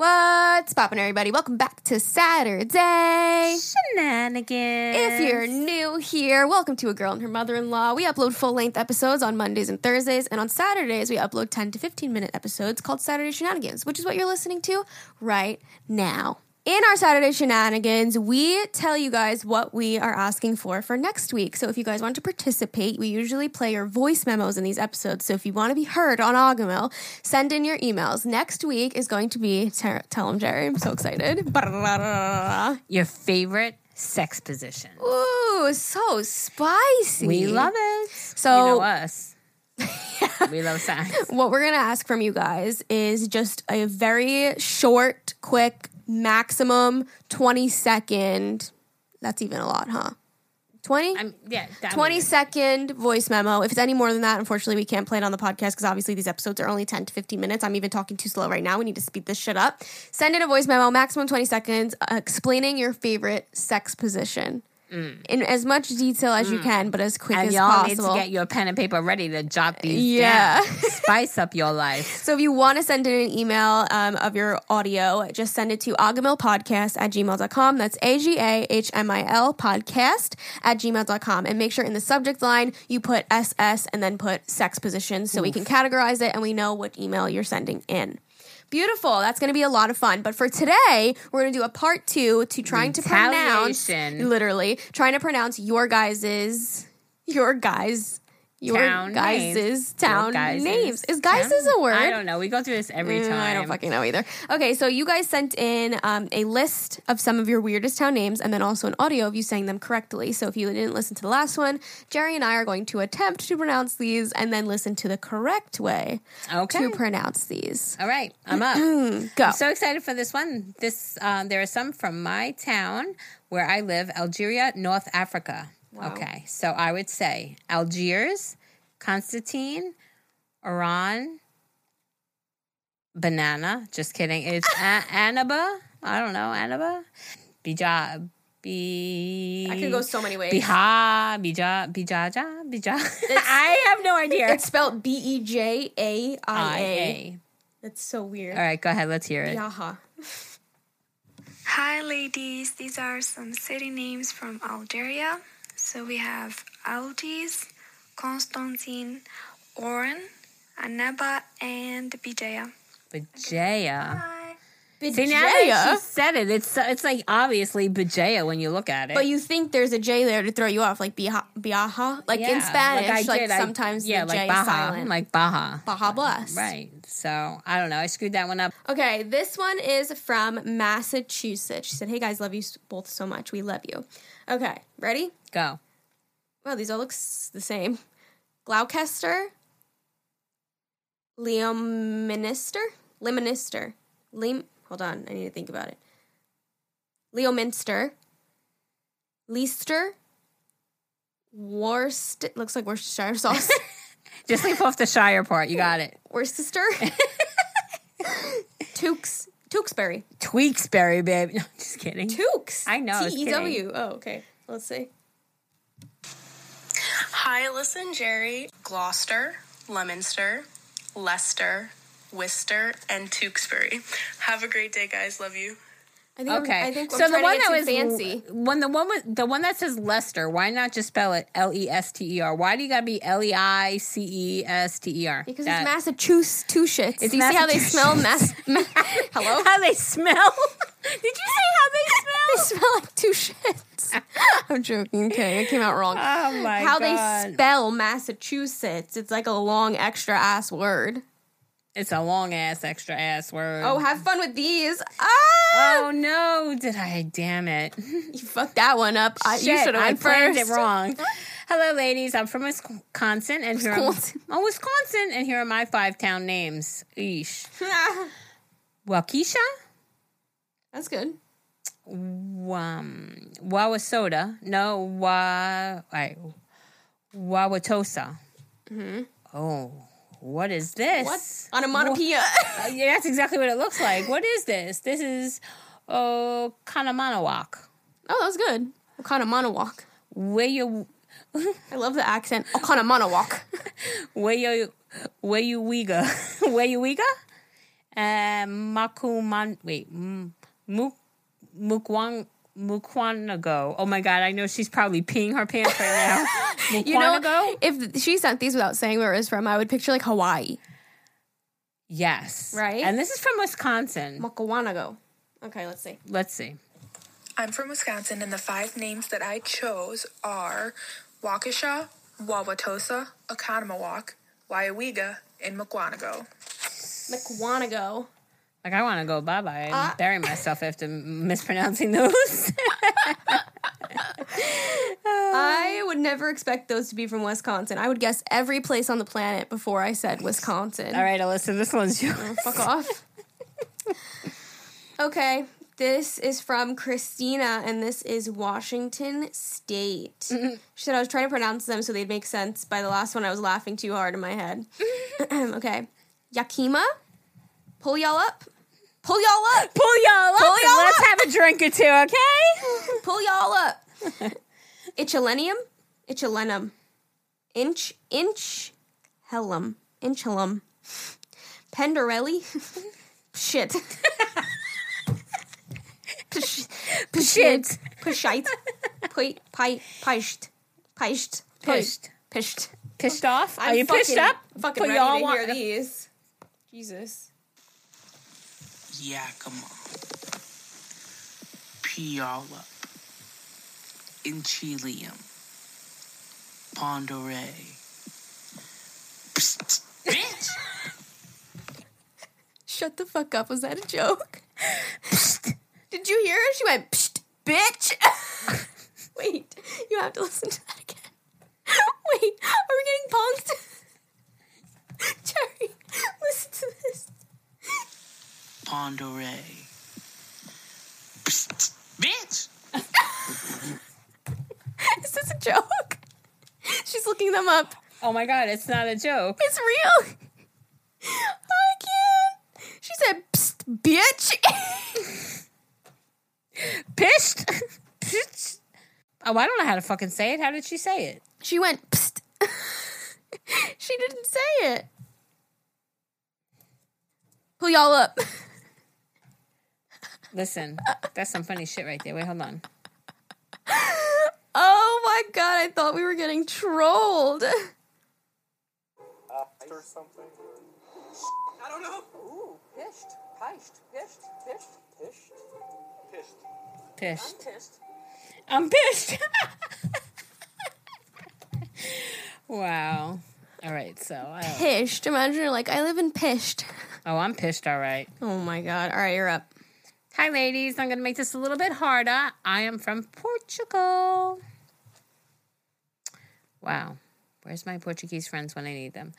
What's poppin', everybody? Welcome back to Saturday. Shenanigans. If you're new here, welcome to A Girl and Her Mother in Law. We upload full length episodes on Mondays and Thursdays, and on Saturdays, we upload 10 to 15 minute episodes called Saturday Shenanigans, which is what you're listening to right now. In our Saturday shenanigans, we tell you guys what we are asking for for next week. So if you guys want to participate, we usually play your voice memos in these episodes. So if you want to be heard on Agahmil, send in your emails. Next week is going to be tell them Jerry. I'm so excited. your favorite sex position. Ooh, so spicy. We love it. So you know us. we love sex. What we're gonna ask from you guys is just a very short, quick maximum 20 second. That's even a lot, huh? 20? I'm, yeah. 20 second voice memo. If it's any more than that, unfortunately, we can't play it on the podcast because obviously these episodes are only 10 to 15 minutes. I'm even talking too slow right now. We need to speed this shit up. Send in a voice memo, maximum 20 seconds, uh, explaining your favorite sex position. Mm. in as much detail as mm. you can, but as quick and as y'all possible. need to get your pen and paper ready to jot these yeah. down. Spice up your life. So if you want to send in an email um, of your audio, just send it to agahmilpodcast at gmail.com. That's A-G-A-H-M-I-L podcast at gmail.com. And make sure in the subject line you put SS and then put sex position so Oof. we can categorize it and we know what email you're sending in. Beautiful. That's going to be a lot of fun. But for today, we're going to do a part two to trying to pronounce, literally, trying to pronounce your guys's, your guys' your town guys' names. town guys' names. Is guys' is a word? I don't know. We go through this every time. Mm, I don't fucking know either. Okay, so you guys sent in um, a list of some of your weirdest town names and then also an audio of you saying them correctly. So if you didn't listen to the last one, Jerry and I are going to attempt to pronounce these and then listen to the correct way okay. to pronounce these. All right, I'm up. Go. I'm so excited for this one. This um, There are some from my town where I live, Algeria, North Africa. Wow. Okay, so I would say Algiers, Constantine, Iran, banana. Just kidding. It's a- Annaba. I don't know. Annaba. Bija. Be. I could go so many ways. Biha, bija, bijaja, bija. I have no idea. It's spelled B E J A I A. That's so weird. All right, go ahead. Let's hear it. Yaha. Hi, ladies. These are some city names from Algeria. So we have Aldis, Constantine, Oran, Annaba, and Bijaya. Bijaya. See now that she said it, it's it's like obviously Bijaya when you look at it. But you think there's a J there to throw you off, like Biaha, like yeah, in Spanish, like, like sometimes yeah, the like J Baja, is silent, like Baja, Baja Bless, right? So I don't know. I screwed that one up. Okay, this one is from Massachusetts. She said, "Hey guys, love you both so much. We love you." Okay, ready? Go. Well, these all look the same. Gloucester, Leominster, Leominster, Leom. Hold on, I need to think about it. Leominster, Leicester, Worcester. Looks like Worcestershire sauce. Just leave off the Shire part. You got it. Worcester. Tukes. Tewksbury. Tweaksbury, babe. No, just kidding. Tukes. I know. T E W. Oh, okay. Let's see. Hi, listen, Jerry. Gloucester, Leominster, Leicester, Worcester, and Tewksbury. Have a great day, guys. Love you. I think okay. I think so the one that was fancy. When the one with the one that says Leicester, why not just spell it L E S T E R? Why do you gotta be L E I C E S T E R? Because that, it's Massachusetts. It's do you see how they smell? Mass- ma- Hello? How they smell? Did you say how they smell? they smell like two shits. I'm joking. Okay, it came out wrong. Oh my how god! How they spell Massachusetts? It's like a long extra ass word. It's a long ass, extra ass word. Oh, have fun with these. Ah! Oh no! Did I? Damn it! you fucked that one up. I, Shit, you should have I planned it wrong. Hello, ladies. I'm from Wisconsin, and here Wisconsin. I'm, oh, Wisconsin, and here are my five town names. Eesh. Waukesha. That's good. Um, Wawasota. No, Wa. Right. Wauwatosa. Mm-hmm. Oh what is this? What? Onomatopoeia. uh, yeah, that's exactly what it looks like. What is this? This is oh Kanamanawak. Oh, that's good. Oconomonomowoc. Where you? I love the accent. Oconomonomowoc. Where you? Where you wiga? Where you wiga? And Makuman, wait, M- Muk, Mukwang, Mukwanago. Oh my God, I know she's probably peeing her pants right now. You know, if she sent these without saying where it was from, I would picture like Hawaii. Yes. Right? And this is from Wisconsin. Makawanago. Okay, let's see. Let's see. I'm from Wisconsin, and the five names that I chose are Waukesha, Wauwatosa, Oconomowoc, Weyauwega, and Mukwonago. Makawanago. Like, I want to go bye bye and Uh. bury myself after mispronouncing those. I would never expect those to be from Wisconsin. I would guess every place on the planet before I said Wisconsin. All right, Alyssa, this one's yours. Fuck off. okay, this is from Christina, and this is Washington State. She said I was trying to pronounce them so they'd make sense. By the last one, I was laughing too hard in my head. okay, Yakima, pull y'all up, pull y'all up, Pull y'all up Pull y'all let's up. have a drink or two, okay? pull y'all up. Ichilenium, Ichilenum, inch, inch, hellum, inchelum, penderelli, shit. Psh- Shit. Pshite. Pi- pi- Pisht. Pisht. Pisht. Pisht. Pissed off? Are I'm you pissed fucking- up? Fucking Put ready y'all to want- hear these. Jesus. Yakima. Puyallup. Inchelium. Ponderay. Bitch! Shut the fuck up. Was that a joke? Did you hear her? She went, bitch. Wait, you have to listen to that again. Wait, are we getting punked? Jerry, listen to this. Ponderay. Psst, bitch! Is this a joke? She's looking them up. Oh my god, it's not a joke. It's real. I can't. She said, Psst, bitch. Pissed? Pissed? Oh, I don't know how to fucking say it. How did she say it? she went, Psst. she didn't say it. Pull y'all up. Listen, that's some funny shit right there. Wait, hold on. Oh my god, I thought we were getting trolled. Uh, or something. I don't know. Ooh, pished, pished, pished, pished, pished, pished. Pished. I'm pissed. I'm pissed. wow. All right, so I Pished. Imagine you're like, I live in Pished. oh, I'm pissed. All right. Oh my god. All right, you're up. Hi, ladies. I'm going to make this a little bit harder. I am from Portugal. Wow. Where's my Portuguese friends when I need them?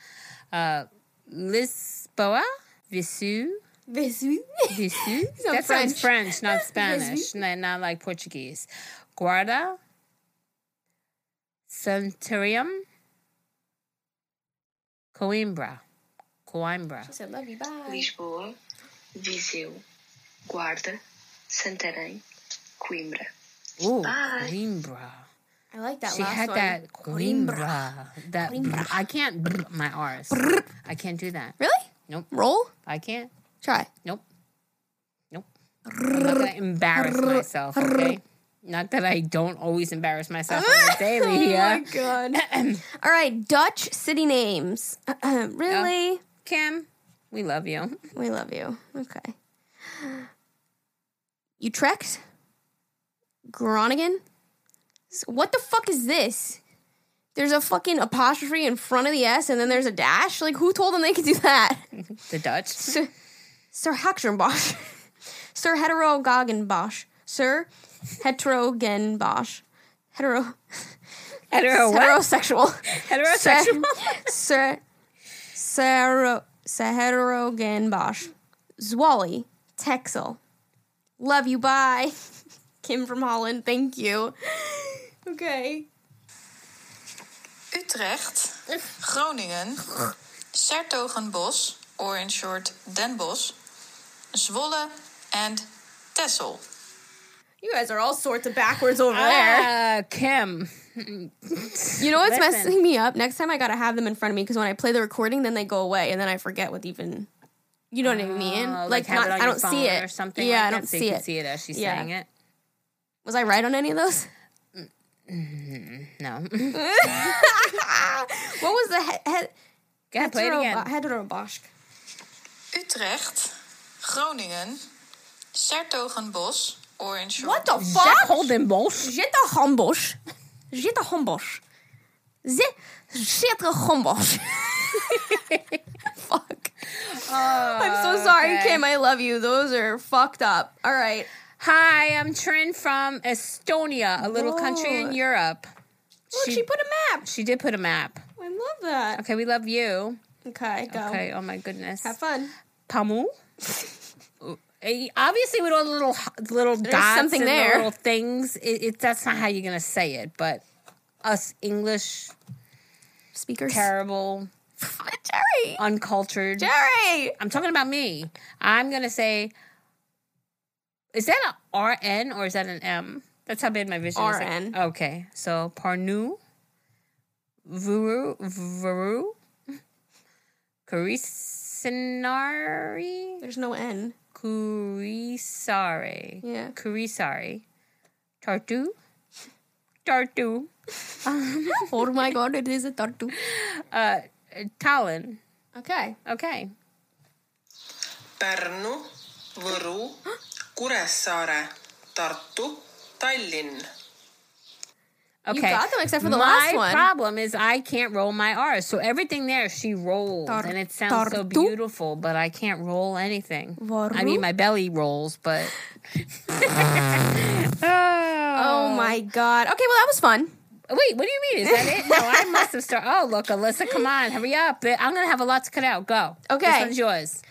Uh, Lisboa, Visu, Visu. Visu. So that sounds French. French, not Spanish, not, not like Portuguese. Guarda, Santorium, Coimbra, Coimbra. She said, love you, bye. Lisboa, Viseu, Guarda, Santarém, Coimbra. Ooh, Bye. Coimbra. I like that She last had one. that Coimbra. That Coimbra. I can't brr my R's. I can't do that. Really? Nope. Roll? I can't. Try. Nope. Nope. I'm not gonna embarrass myself, okay? Not that I don't always embarrass myself on the daily Oh my god. All right, Dutch city names. really? Oh, Kim, we love you. We love you. Okay. Utrecht? Groningen? What the fuck is this? There's a fucking apostrophe in front of the S and then there's a dash? Like, who told them they could do that? The Dutch. Sir, Sir. Sir Heterogagenbosch. Sir Heterogenbosch. Hetero. Hetero what? Heterosexual. Heterosexual. Sir. Sir. Sir Heterogenbosch. Zwally. Texel. Love you. Bye. Kim from Holland. Thank you. Okay. Utrecht, Groningen, 's-Hertogenbosch, or in short Den Bosch, Zwolle, and Texel. You guys are all sorts of backwards over there. Ah, Kim. You know what's Listen. messing me up? Next time I gotta have them in front of me because when I play the recording, then they go away and then I forget what even You know what I mean? Oh, like, have not, I don't see it or something. Yeah, like I that, don't so see it. see it as she's Yeah. saying it. Was I right on any of those? No, What was the head? head go ahead, play it again. Heterobosch. Utrecht, Groningen, Sertogenbos, Orange. What the fuck? Holden Bosch. Zitten Hombosch. I'm so sorry, okay. Kim. I love you. Those are fucked up. All right. Hi, I'm Trin from Estonia, a little country in Whoa. Europe. Look, she, put a map. She did put a map. I love that. Okay, we love you. Okay, go. Okay, oh my goodness. Have fun. Pamu. Eh, Obviously, with all the little little dots something and the there. little things, it, it, that's not how you're gonna say it. But us English Speakers. terrible, Jerry. uncultured. Jerry. I'm talking about me. I'm gonna say, is that an RN or is that an M? That's how bad my vision is. RN. Okay, so Parnu, Vuru, Vuru, Kurisinari, There's no N. Kurisare, Yeah. Kurisari, Tartu, Tartu, oh my god, it is a tartu. uh, Tallinn. Okay. Okay, Pärnu, Võru, Kuressaare, Tartu, Tallinn. okay. got them except for the my last one. My problem is I can't roll my R's. So everything there she rolls, Tar- and it sounds so beautiful, but I can't roll anything. Varu? I mean, my belly rolls, but. Oh. oh my god. Okay, well that was fun. Wait, what do you mean? Is that it? No, I must have started. Oh, look, Alyssa, come on, hurry up. I'm going to have a lot to cut out. Go. Okay. This one's yours.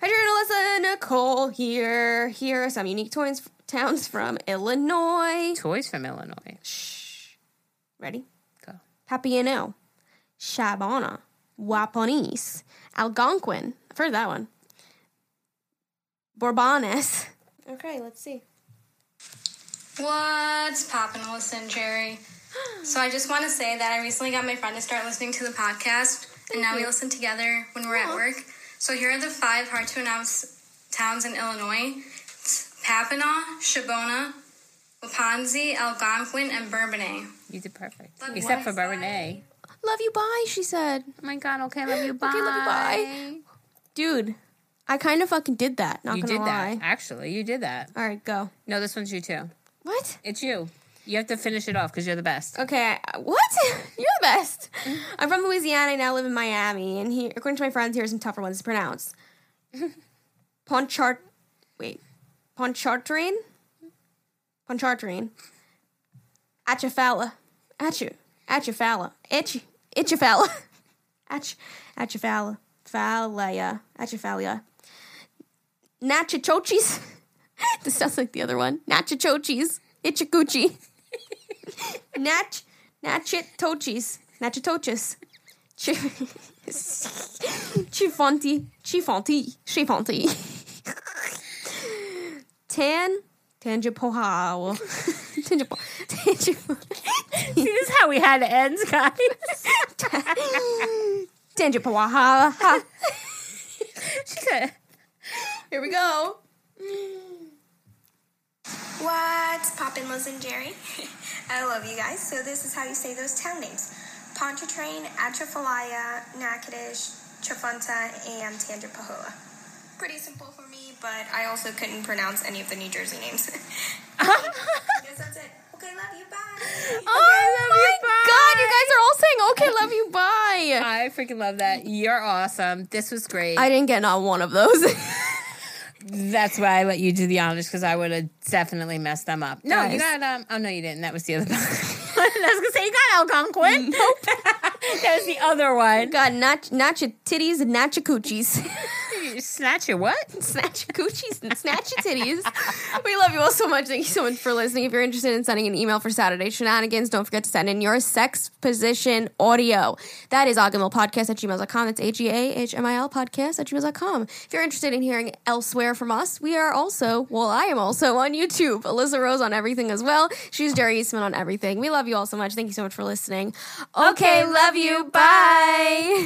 Hi, Jared, Alyssa, Nicole here. Here are some unique toys, towns from Illinois. Toys from Illinois. Shh. Ready? Go. Papiano, Shabana, Waponis, Algonquin. I've heard that one. Bourbones. Okay, let's see. What's poppin', Alyssa and Jerry? So I just want to say that I recently got my friend to start listening to the podcast, and now we mm-hmm. listen together when we're at work. So here are the five hard to announce towns in Illinois: it's Papineau, Shabona, Wauponsee, Algonquin, and Bourbonnais. You did perfect. Look, Except for what is Bernay. Love you, bye, she said. Oh my God. Okay, love you. Bye. Okay, love you, bye. Dude, I kind of fucking did that. Not You gonna did lie. that. Actually, you did that. All right, go. No, this one's you too. What? It's you. You have to finish it off because you're the best. Okay, what? You're the best. I'm from Louisiana. I now live in Miami, and here, according to my friends, here are some tougher ones to pronounce. Ponchart, wait, Ponchartrain, Ponchartrain, Atchafala, Atcha, Atchafala, Itch, Itchafala, Atch, Atchafala, Phalia, Atchafalia, Nachachochis. this sounds like the other one. Nachachochis, Nach Nachitochis. Nachitochis. Chifonti. Chifonti. Chifonti. Tan Tangipohao. Tangipo. Tangipo. See, this is how we had to end, guys. Said, Here we go. What's poppin', Liz and Jerry? I love you guys. So this is how you say those town names. Pontchartrain, Atchafalaya, Natchitoches, Tchefuncte, and Tangipahoa. Pretty simple for me, but I also couldn't pronounce any of the New Jersey names. I guess that's it. Okay, love you. Bye. Oh my god, you guys are all saying okay, love you, bye. I freaking love that. You're awesome. This was great. I didn't get not one of those. That's why I let you do the honors because I would have definitely messed them up. No, you got um. Oh no, you didn't. That was the other. one. I was gonna say you got Algonquin. Nope. that was the other one. Got not not your titties and not your coochies. Snatch your what? snatch your coochies and snatch your titties. we love you all so much. Thank you so much for listening. If you're interested in sending an email for Saturday shenanigans, don't forget to send in your sex position audio. That is agahmilpodcast at gmail.com. That's A-G-A-H-M-I-L podcast at gmail.com. If you're interested in hearing elsewhere from us, we are also, well, I am also on YouTube. Alyssa Rose on everything as well. She's Jerry Eastman on everything. We love you all so much. Thank you so much for listening. Okay, love you. Bye.